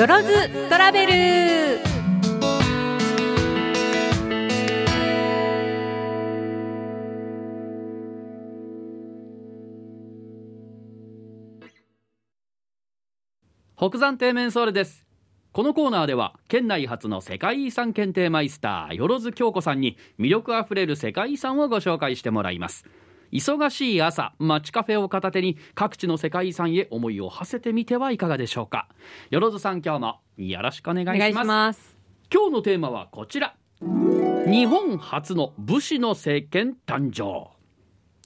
よろずトラベル。北山底面ソールです。このコーナーでは県内初の世界遺産検定マイスターよ津京子さんに魅力あふれる世界遺産をご紹介してもらいます。忙しい朝街カフェを片手に各地の世界遺産へ思いを馳せてみてはいかがでしょうか。よ津さん今日もよろしくお願いします。今日のテーマはこちら。日本初の武士の政権誕生。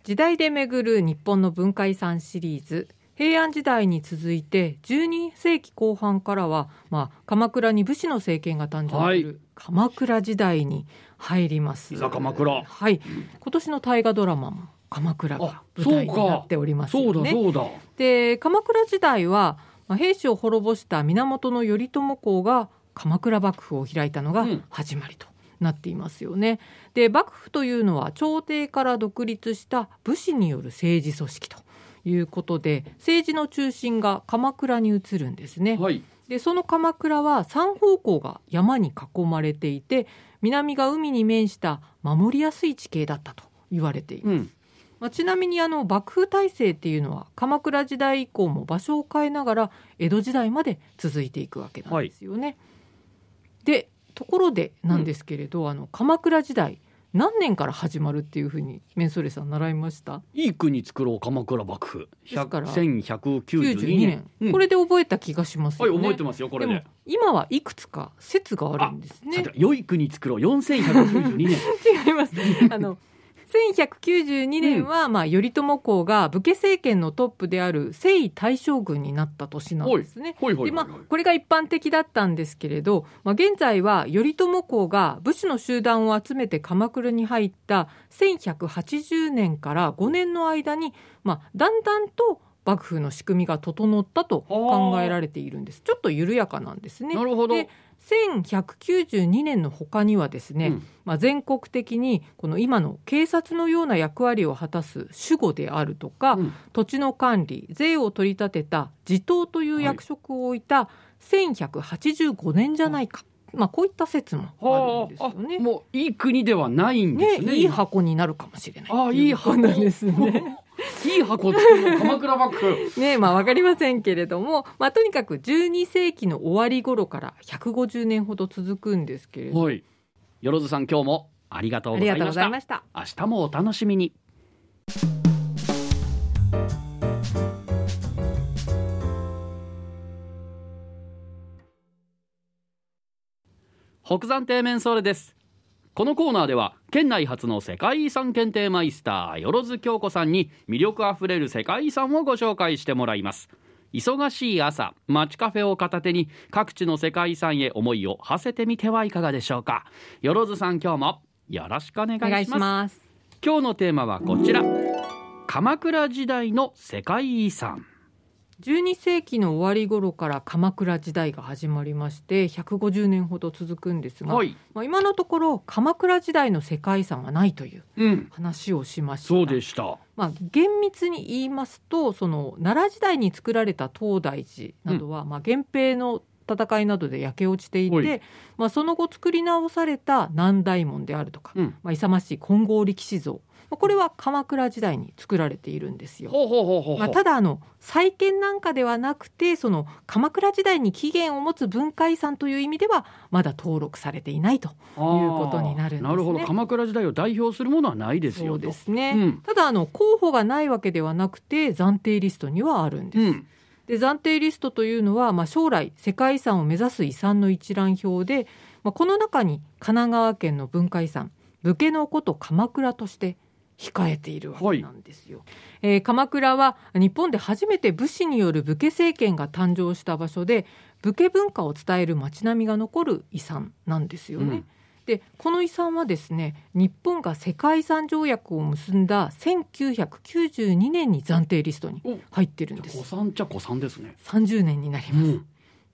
時代で巡る日本の文化遺産シリーズ。平安時代に続いて12世紀後半からは、まあ、鎌倉に武士の政権が誕生する。鎌倉時代に入ります。鎌倉。はい、今年の大河ドラマも鎌倉が舞台になっておりますそうだよね。そうだで鎌倉時代は、まあ、兵士を滅ぼした源頼朝公が鎌倉幕府を開いたのがうん始まりとなっていますよね。で幕府というのは朝廷から独立した武士による政治組織ということで政治の中心が鎌倉に移るんですね。はいでその鎌倉は三方向が山に囲まれていて南が海に面した守りやすい地形だったと言われています。うんまあ、ちなみにあの幕府体制っていうのは鎌倉時代以降も場所を変えながら江戸時代まで続いていくわけなんですよね。でところでなんですけれど、あの鎌倉時代何年から始まるっていうふうにメンソレさん習いました？いい国作ろう鎌倉幕府。ですから1192 92年。年、うん。これで覚えた気がしますよね。はい覚えてますよこれで。今はいくつか説があるんですね。良い国作ろう。4192年。違います。あの1192年は、まあ頼朝公が武家政権のトップである征夷大将軍になった年なんですね。でまあこれが一般的だったんですけれど、まあ、現在は頼朝公が武士の集団を集めて鎌倉に入った1180年から5年の間に、まあ、だんだんと幕府の仕組みが整ったと考えられているんです。ちょっと緩やかなんですね。なるほど。で1192年の他にはですね、うん。まあ、全国的にこの今の警察のような役割を果たす守護であるとか、うん。土地の管理税を取り立てた地頭という役職を置いた1185年じゃないか、まあ、こういった説もあるんですよね。あもういい国ではないんですねねいい箱になるかもしれないあいい箱なんですね。いい箱作ろう鎌倉幕府 ねまあわかりませんけれども、まあ、とにかく12世紀の終わり頃から150年ほど続くんですけれどもはいよろずさん今日もありがとうございました。明日もお楽しみに北山底面ソールです。このコーナーでは県内初の世界遺産検定マイスターよ津京子さんに魅力あふれる世界遺産をご紹介してもらいます。忙しい朝街カフェを片手に各地の世界遺産へ思いを馳せてみてはいかがでしょうか。よ津さん今日もよろしくお願いします。今日のテーマはこちら。鎌倉時代の世界遺産12世紀の終わり頃から鎌倉時代が始まりまして150年ほど続くんですが、はい。まあ、今のところ鎌倉時代の世界遺産はないといううん。話をしました。そうでした。まあ、厳密に言いますとその奈良時代に作られた東大寺などは、まあ、源平の戦いなどで焼け落ちていはい。て、まあ、その後作り直された南大門であるとか、うん。まあ、勇ましい金剛力士像まあこれは鎌倉時代に作られているんですよ。まあ、ただあの再建なんかではなくてその鎌倉時代に起源を持つ文化遺産という意味ではまだ登録されていないということになるんですね。なるほど。鎌倉時代を代表するものはないですそうですね、うん。ただあの候補がないわけではなくて暫定リストにはあるんです。うん。で暫定リストというのは、まあ、将来世界遺産を目指す遺産の一覧表で、まあ、この中に神奈川県の文化遺産武家のこと鎌倉として控えているわけなんですよ、えー鎌倉は日本で初めて武士による武家政権が誕生した場所で武家文化を伝える街並みが残る遺産なんですよね。うん。でこの遺産はですね日本が世界遺産条約を結んだ1992年に暫定リストにお。入ってるんです。古参っちゃ古参ですね。30年になります、うん。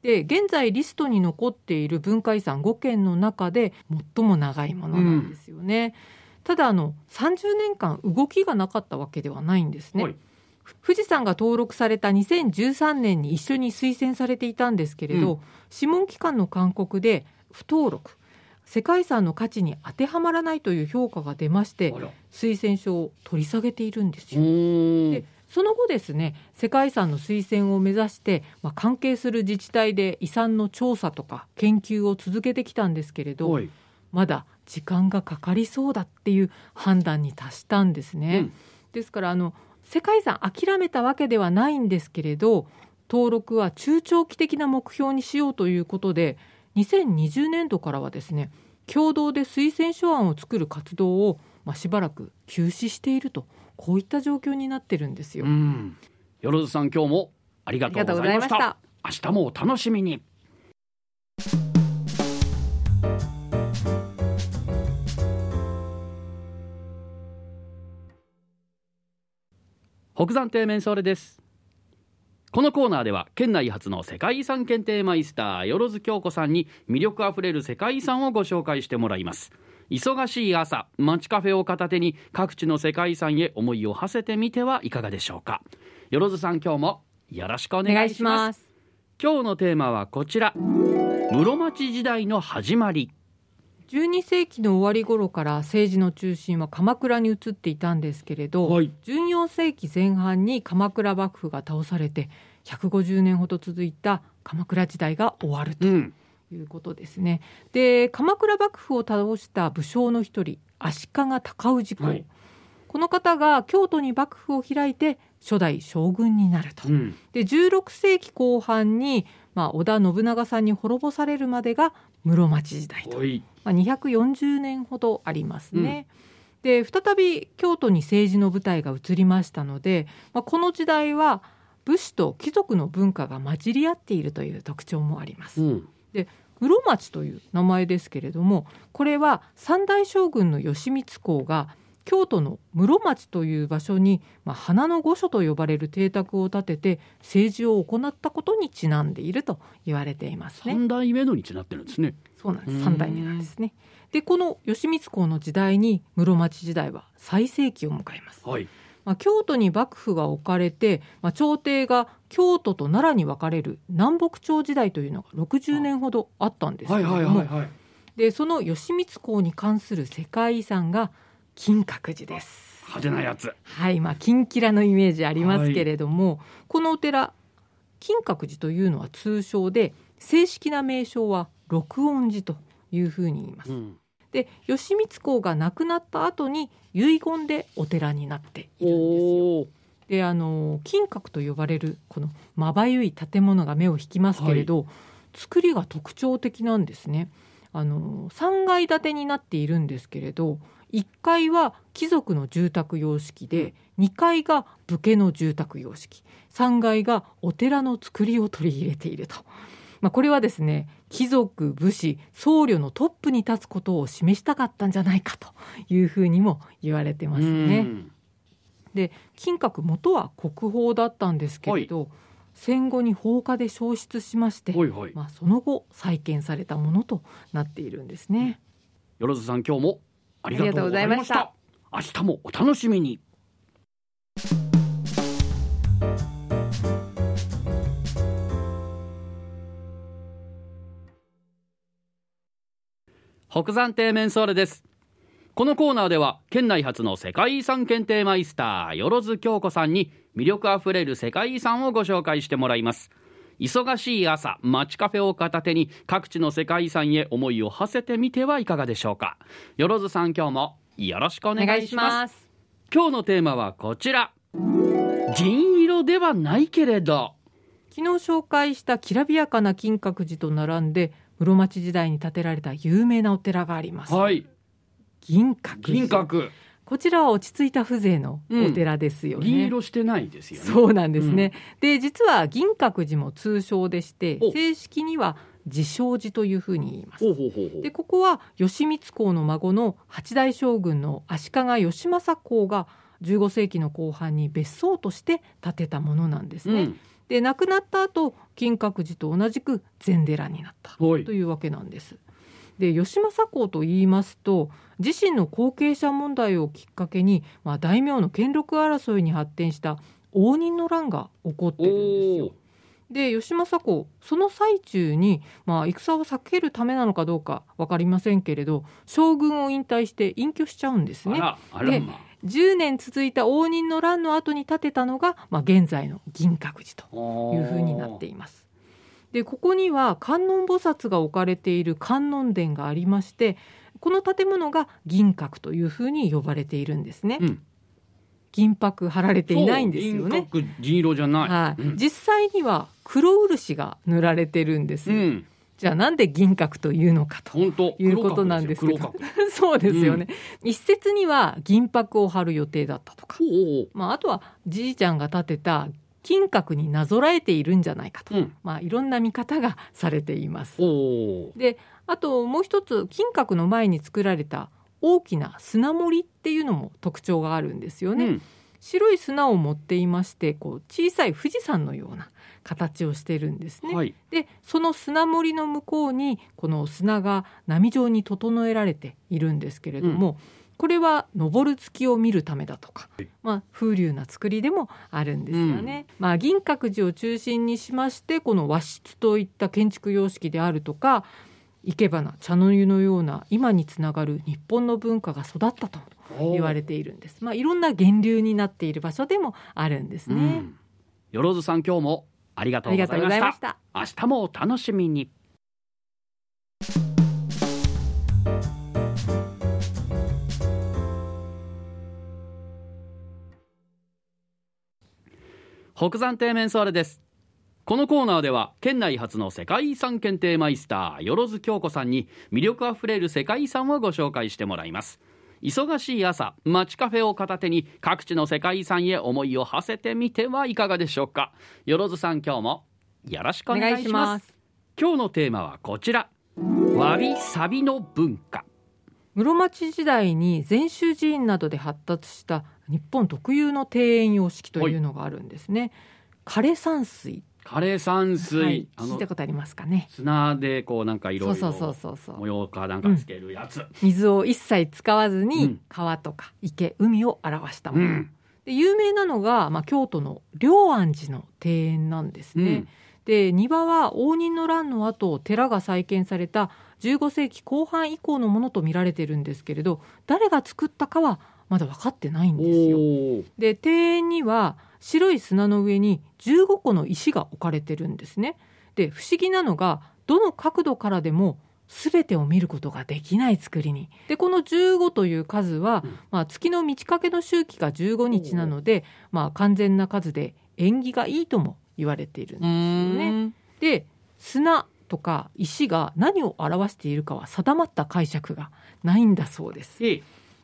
で現在リストに残っている文化遺産5件の中で最も長いものなんですよね、ただあの30年間動きがなかったわけではないんですね、はい。富士山が登録された2013年に一緒に推薦されていたんですけれど、うん。諮問機関の勧告で不登録。世界遺産の価値に当てはまらないという評価が出まして推薦書を取り下げているんですうよ。でその後ですね世界遺産の推薦を目指して、まあ、関係する自治体で遺産の調査とか研究を続けてきたんですけれどはい。まだ時間がかかりそうだっていう判断に達したんですね。うん。ですからあの世界遺産諦めたわけではないんですけれど登録は中長期的な目標にしようということで2020年度からはですね共同で推薦書案を作る活動を、まあ、しばらく休止しているとこういった状況になってるんですよ。うん。よろずさん今日もありがとうございました。明日もお楽しみに北山亭メンソーレです。このコーナーでは県内初の世界遺産検定マイスターよろず京子さんに魅力あふれる世界遺産をご紹介してもらいます。忙しい朝街カフェを片手に各地の世界遺産へ思いを馳せてみてはいかがでしょうか。よろずさん今日もよろしくおお願いします。今日のテーマはこちら。室町時代の始まり12世紀の終わり頃から政治の中心は鎌倉に移っていたんですけれど、い。14世紀前半に鎌倉幕府が倒されて150年ほど続いた鎌倉時代が終わるとうん。いうことですね。で鎌倉幕府を倒した武将の一人足利尊氏。公、はい。この方が京都に幕府を開いて初代将軍になると。うん。で16世紀後半に、まあ、織田信長さんに滅ぼされるまでが室町時代と、はいまあ、240年ほどありますね。で再び京都に政治の舞台が移りましたので、まあ、この時代は武士と貴族の文化が混じり合っているという特徴もあります。うん室町という名前ですけれどもこれは三代将軍の義満公が京都の室町という場所に、まあ、花の御所と呼ばれる邸宅を建てて政治を行ったことにちなんでいると言われていますね。三代目のになってるんですねそうなんでうんす三代目なんですね。でこの義満公の時代に室町時代は最盛期を迎えます。はいまあ、京都に幕府が置かれて、まあ、朝廷が京都と奈良に分かれる南北朝時代というのが60年ほどあったんですけはいれども、はいはいはいでその義満公に関する世界遺産が金閣寺です。派手なやつはい、まあ金キラのイメージありますけれども、このお寺金閣寺というのは通称で正式な名称は六音寺というふうに言います。うんで義満公が亡くなった後に遺言でお寺になっているんですよ。であの金閣と呼ばれるこのまばゆい建物が目を引きますけれど、作りが特徴的なんですね。あの3階建てになっているんですけれど1階は貴族の住宅様式で、2階が武家の住宅様式3階がお寺の作りを取り入れていると。まあ、これはですね貴族武士僧侶のトップに立つことを示したかったんじゃないかというふうにも言われてますね。うんで金閣元は国宝だったんですけれど、戦後に放火で焼失しまして、はいはいまあ、その後再建されたものとなっているんですね。よろずさん今日もありがとうございました。明日もお楽しみに。北山亭メンソーレです。このコーナーでは県内初の世界遺産検定マイスターよろず京子さんに魅力あふれる世界遺産をご紹介してもらいます。忙しい朝街カフェを片手に各地の世界遺産へ思いを馳せてみてはいかがでしょうか。よろずさん今日もよろしくおお願いしますす。今日のテーマはこちら。銀色ではないけれど。昨日紹介したきらびやかな金閣寺と並んで室町時代に建てられた有名なお寺があります。はい。銀閣寺。銀閣こちらは落ち着いた風情のお寺ですよね。銀色してないですよねそうなんですね。で実は銀閣寺も通称でしてお正式には自称寺というふうに言います。でここは義満公の孫の八代将軍の足利義政公が15世紀の後半に別荘として建てたものなんですね。うんで亡くなった後金閣寺と同じく禅寺になったはいというわけなんです。で義政公と言いますと自身の後継者問題をきっかけに、まあ、大名の権力争いに発展した応仁の乱が起こってるんですよ。で義政公その最中に、まあ、戦を避けるためなのかどうか分かりませんけれど将軍を引退して隠居しちゃうんですね。あらあらま10年続いた応仁の乱の後に建てたのが、まあ、現在の銀閣寺とあいうふうになっています。でここには観音菩薩が置かれている観音殿がありましてこの建物が銀閣というふうに呼ばれているんですね。うん。銀箔貼られていないんですよね。銀閣銀色じゃない、はい、うん。実際には黒漆が塗られてるんです。よ、うん。じゃあなんで銀閣というのかということなんですけど。そうですよね、一説には銀箔を貼る予定だったとか、まあ、あとはじいちゃんが建てた金閣になぞらえているんじゃないかと、うん。まあ、いろんな見方がされています。であともう一つ金閣の前に作られた大きな砂森っていうのも特徴があるんですよね、うん。白い砂を持っていましてこう小さい富士山のような形をしてるんですね。はい。でその砂森の向こうにこの砂が波状に整えられているんですけれども、これは昇る月を見るためだとか、まあ、風流な作りでもあるんですよね。まあ、銀閣寺を中心にしましてこの和室といった建築様式であるとか生け花茶の湯のような今につながる日本の文化が育ったと言われているんです。まあ、いろんな源流になっている場所でもあるんですね。うんよろずさん今日もありがとううございましたございました。明日もお楽しみに北山底面ソーレです。このコーナーでは県内初の世界遺産検定マイスターよ京子さんに魅力あふれる世界遺産をご紹介してもらいます。忙しい朝街カフェを片手に各地の世界遺産へ思いを馳せてみてはいかがでしょうか。よろずさん今日もよろしくお願いします。今日のテーマはこちら。わびさびの文化。室町時代に禅宗寺院などで発達した日本特有の庭園様式というのがあるんですね。枯山水、枯山水、はい、聞いたことありますかね。砂でこうなんかいろいろ。模様かなんかつけるやつ、水を一切使わずうにん川とか池、海を表したもの。うんで有名なのが、まあ、京都の龍安寺の庭園なんですね。うんで庭は応仁の乱の後寺が再建された15世紀後半以降のものと見られてるんですけれど誰が作ったかはまだ分かってないんおですよ。ーで庭園には白い砂の上に15個の石が置かれてるんですね。で不思議なのがどの角度からでも全てを見ることができない作りに。でこの15という数は、うんまあ、月の満ち欠けの周期が15日なので、まあ、完全な数で縁起がいいとも言われているんですよね。で砂とか石が何を表しているかは定まった解釈がないんだそうです。ええ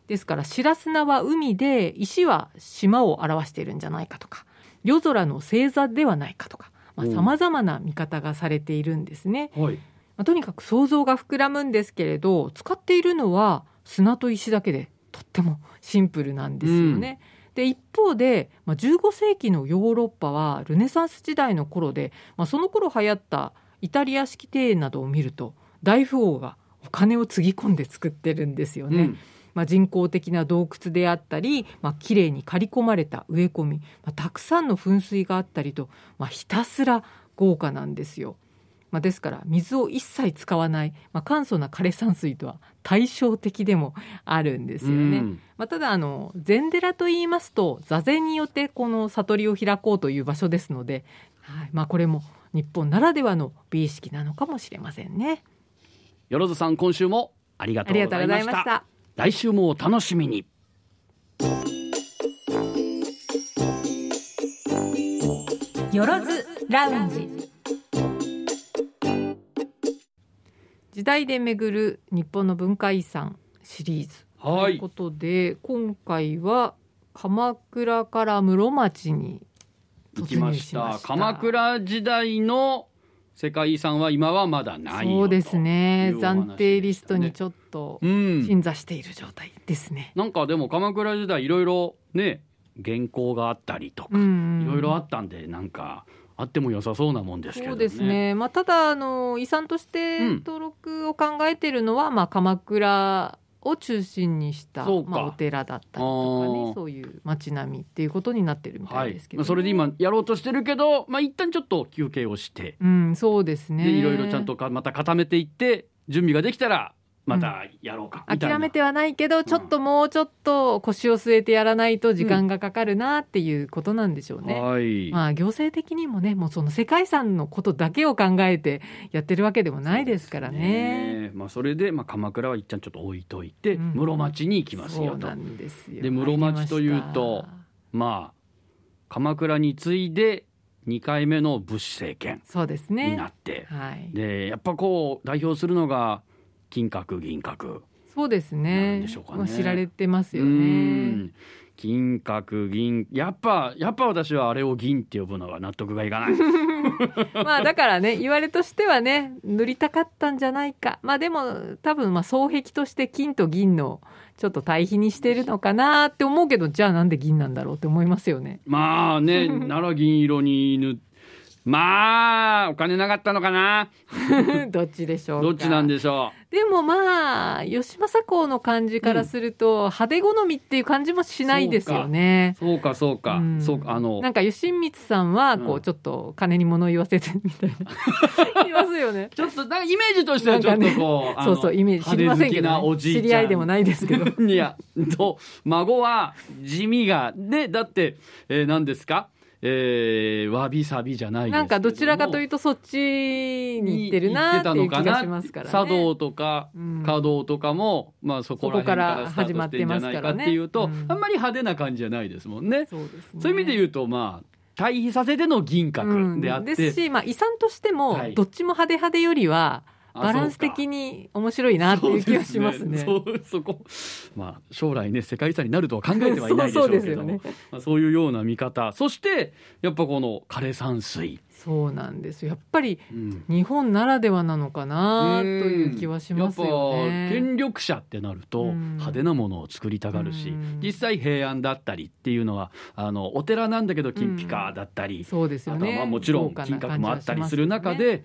ですから白砂は海で石は島を表しているんじゃないかとか夜空の星座ではないかとかうん。さまざ、まな見方がされているんですね、はい。まあ、とにかく想像が膨らむんですけれど使っているのは砂と石だけでとってもシンプルなんですよね。で一方で、まあ、15世紀のヨーロッパはルネサンス時代の頃で、まあ、その頃流行ったイタリア式庭園などを見ると大富豪がお金をつぎ込んで作ってるんですよね。うんまあ、人工的な洞窟であったり、まあ綺麗に刈り込まれた植え込み、まあ、たくさんの噴水があったりと、まあ、ひたすら豪華なんですよ。まあ、ですから水を一切使わない、まあ、簡素な枯山水とは対照的でもあるんですよね。うんまあ、ただあの禅寺と言いますと座禅によってこの悟りを開こうという場所ですので、はいまあ、これも日本ならではの美意識なのかもしれませんね。よろずさん今週もありがとうごございました。来週もお楽しみに。よろずラウンジ。時代で巡る日本の文化遺産シリーズ。はということで今回は鎌倉から室町に行きました。鎌倉時代の世界遺産は今はまだないよそうですね。ね。暫定リストにちょっとうん。鎮座している状態ですね。なんかでも鎌倉時代いろいろね原稿があったりとかうんいろいろあったんでなんかあっても良さそうなもんですけどね。そうですね、まあ、ただあの遺産としてうん。登録を考えているのは、まあ、鎌倉を中心にしたまあ、お寺だったりとかねそういう街並みっていうことになってるみたはいいですけど、ね。まあそれで今やろうとしてるけど、まあ、一旦ちょっと休憩をして、うんそうですね。でいろいろちゃんとかまた固めていって準備ができたらまたやろうかみたいな、諦めてはないけどちょっともうちょっと腰を据えてやらないと時間がかかるなっていうことなんでしょうね。はい、まあ行政的にもねもうその世界遺産のことだけを考えてやってるわけでもないですからね。ねまあ、それで、まあ、鎌倉は一旦ちょっと置いといて、うん室町に行きますよとで。で室町というとまあ鎌倉に次いで2回目の武士政権そうですにねな。って、はい。でやっぱこう代表するのが金閣銀閣そうですね。でしょうかねまあ知られてますようね。ん金閣銀やっぱやっぱ私はあれを銀って呼ぶのが納得がいかない まあだからね言われとしてはね塗りたかったんじゃないかまあでも多分まあ双璧として金と銀のちょっと対比にしてるのかなって思うけどじゃあなんで銀なんだろうって思いますよね。まあね 奈良銀色に塗まあお金なかったのかな？どっちでしょうか？どっちなんでしょでもまあ義政公の感じからすると、派手好みっていう感じもしないですよね。うそうかそうか、んそうかあのなんか吉光さんはこうちょっと金に物言わせてみたいな 言いますよね。ちょっとなんかイメージとしてはちょっとこう、あのそうそうイメージ知りませんけど、ね、知り合いでもないですけど。いやと孫は地味がでだって、えー、何ですか？えー、わびさびじゃないなんかどちらかというとそっちに行ってるなっていう気がしますからね。茶道とかうん。華道とかも、まあそこら辺からスタートしてんじゃないかっていうと、そこから始まってますからね。うん。あんまり派手な感じじゃないですもんね。そうですね。そういう意味で言うとまあ対比させての銀閣であって、うん。ですし、まあ、遺産としてもはい。どっちも派手派手よりはあバランス的に面白いなっていう気がしますね。そね。そこ。まあ将来ね世界遺産になるとは考えてはいないでしょうけど。ね。まあ、そういうような見方。そしてやっぱこの枯山水、そうなんですよ。やっぱりうん。日本ならではなのかなという気はしますよやっぱね。権力者ってなるとうん。派手なものを作りたがるし、うん。実際平安だったりっていうのはあのお寺なんだけど金ピカだったり、そうですよね。まあもちろん金閣もあったりする中で、こ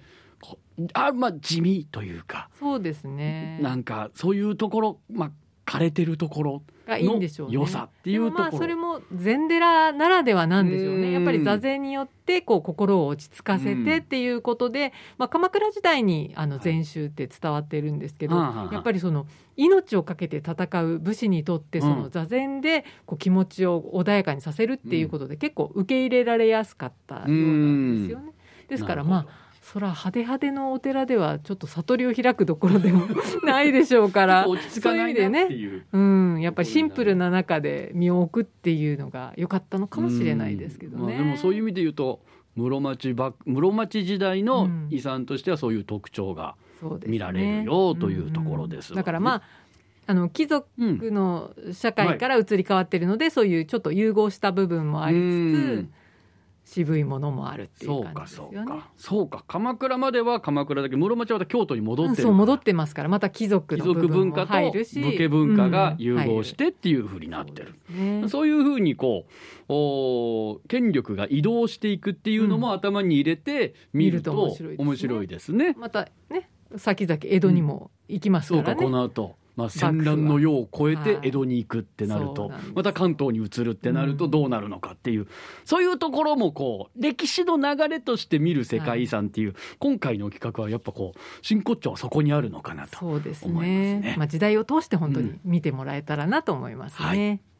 あまあ地味というか、そうですね。なんかそういうところまあ枯れてるところがいいんでしょうね。良さっていうところ。まあそれも禅寺ならではなんでしょううん。ね。やっぱり座禅によってこう心を落ち着かせてっていうことで、まあ鎌倉時代にあの禅宗って伝わってるんですけど、はあはあはあやっぱりその命をかけて戦う武士にとってその座禅でこう気持ちを穏やかにさせるっていうことで結構受け入れられやすかったようなんですよね。ですからまあそら派手派手のお寺ではちょっと悟りを開くところでも ないでしょうから。落ち着かないなっていう。うん、やっぱりシンプルな中で身を置くっていうのが良かったのかもしれないですけどね。うん。まあ、でもそういう意味で言うと室町ば室町時代のうん。遺産としてはそういう特徴が、見られるよというところですだからまああの貴族うんの社会から移り変わってるので、そういうちょっと融合した部分もありつつ、うん渋いものもあるっていそうう感かそうじですよね。かそうか。鎌倉までは鎌倉だけど室町はまた京都に戻ってるから。そう戻ってますから。また貴族貴の部分も族文化と入るし。武家文化が融合しうんてっていうふうになってる、うですねそういうふうにこうおー権力が移動していくっていうのも頭に入れて見ると面白いですね。面白いですね。またね先々江戸にも行きますそうかからね。この後、まあ戦乱の世を超えては。い江戸に行くってなるとそうなんです。また関東に移るってなるとどうなるのかっていう、そういうところもこう歴史の流れとして見る世界遺産っていう、今回の企画はやっぱこう真骨頂はそこにあるのかなと。そうです思いねますね。まあ時代を通して本当にうん。見てもらえたらなと思いますね。はい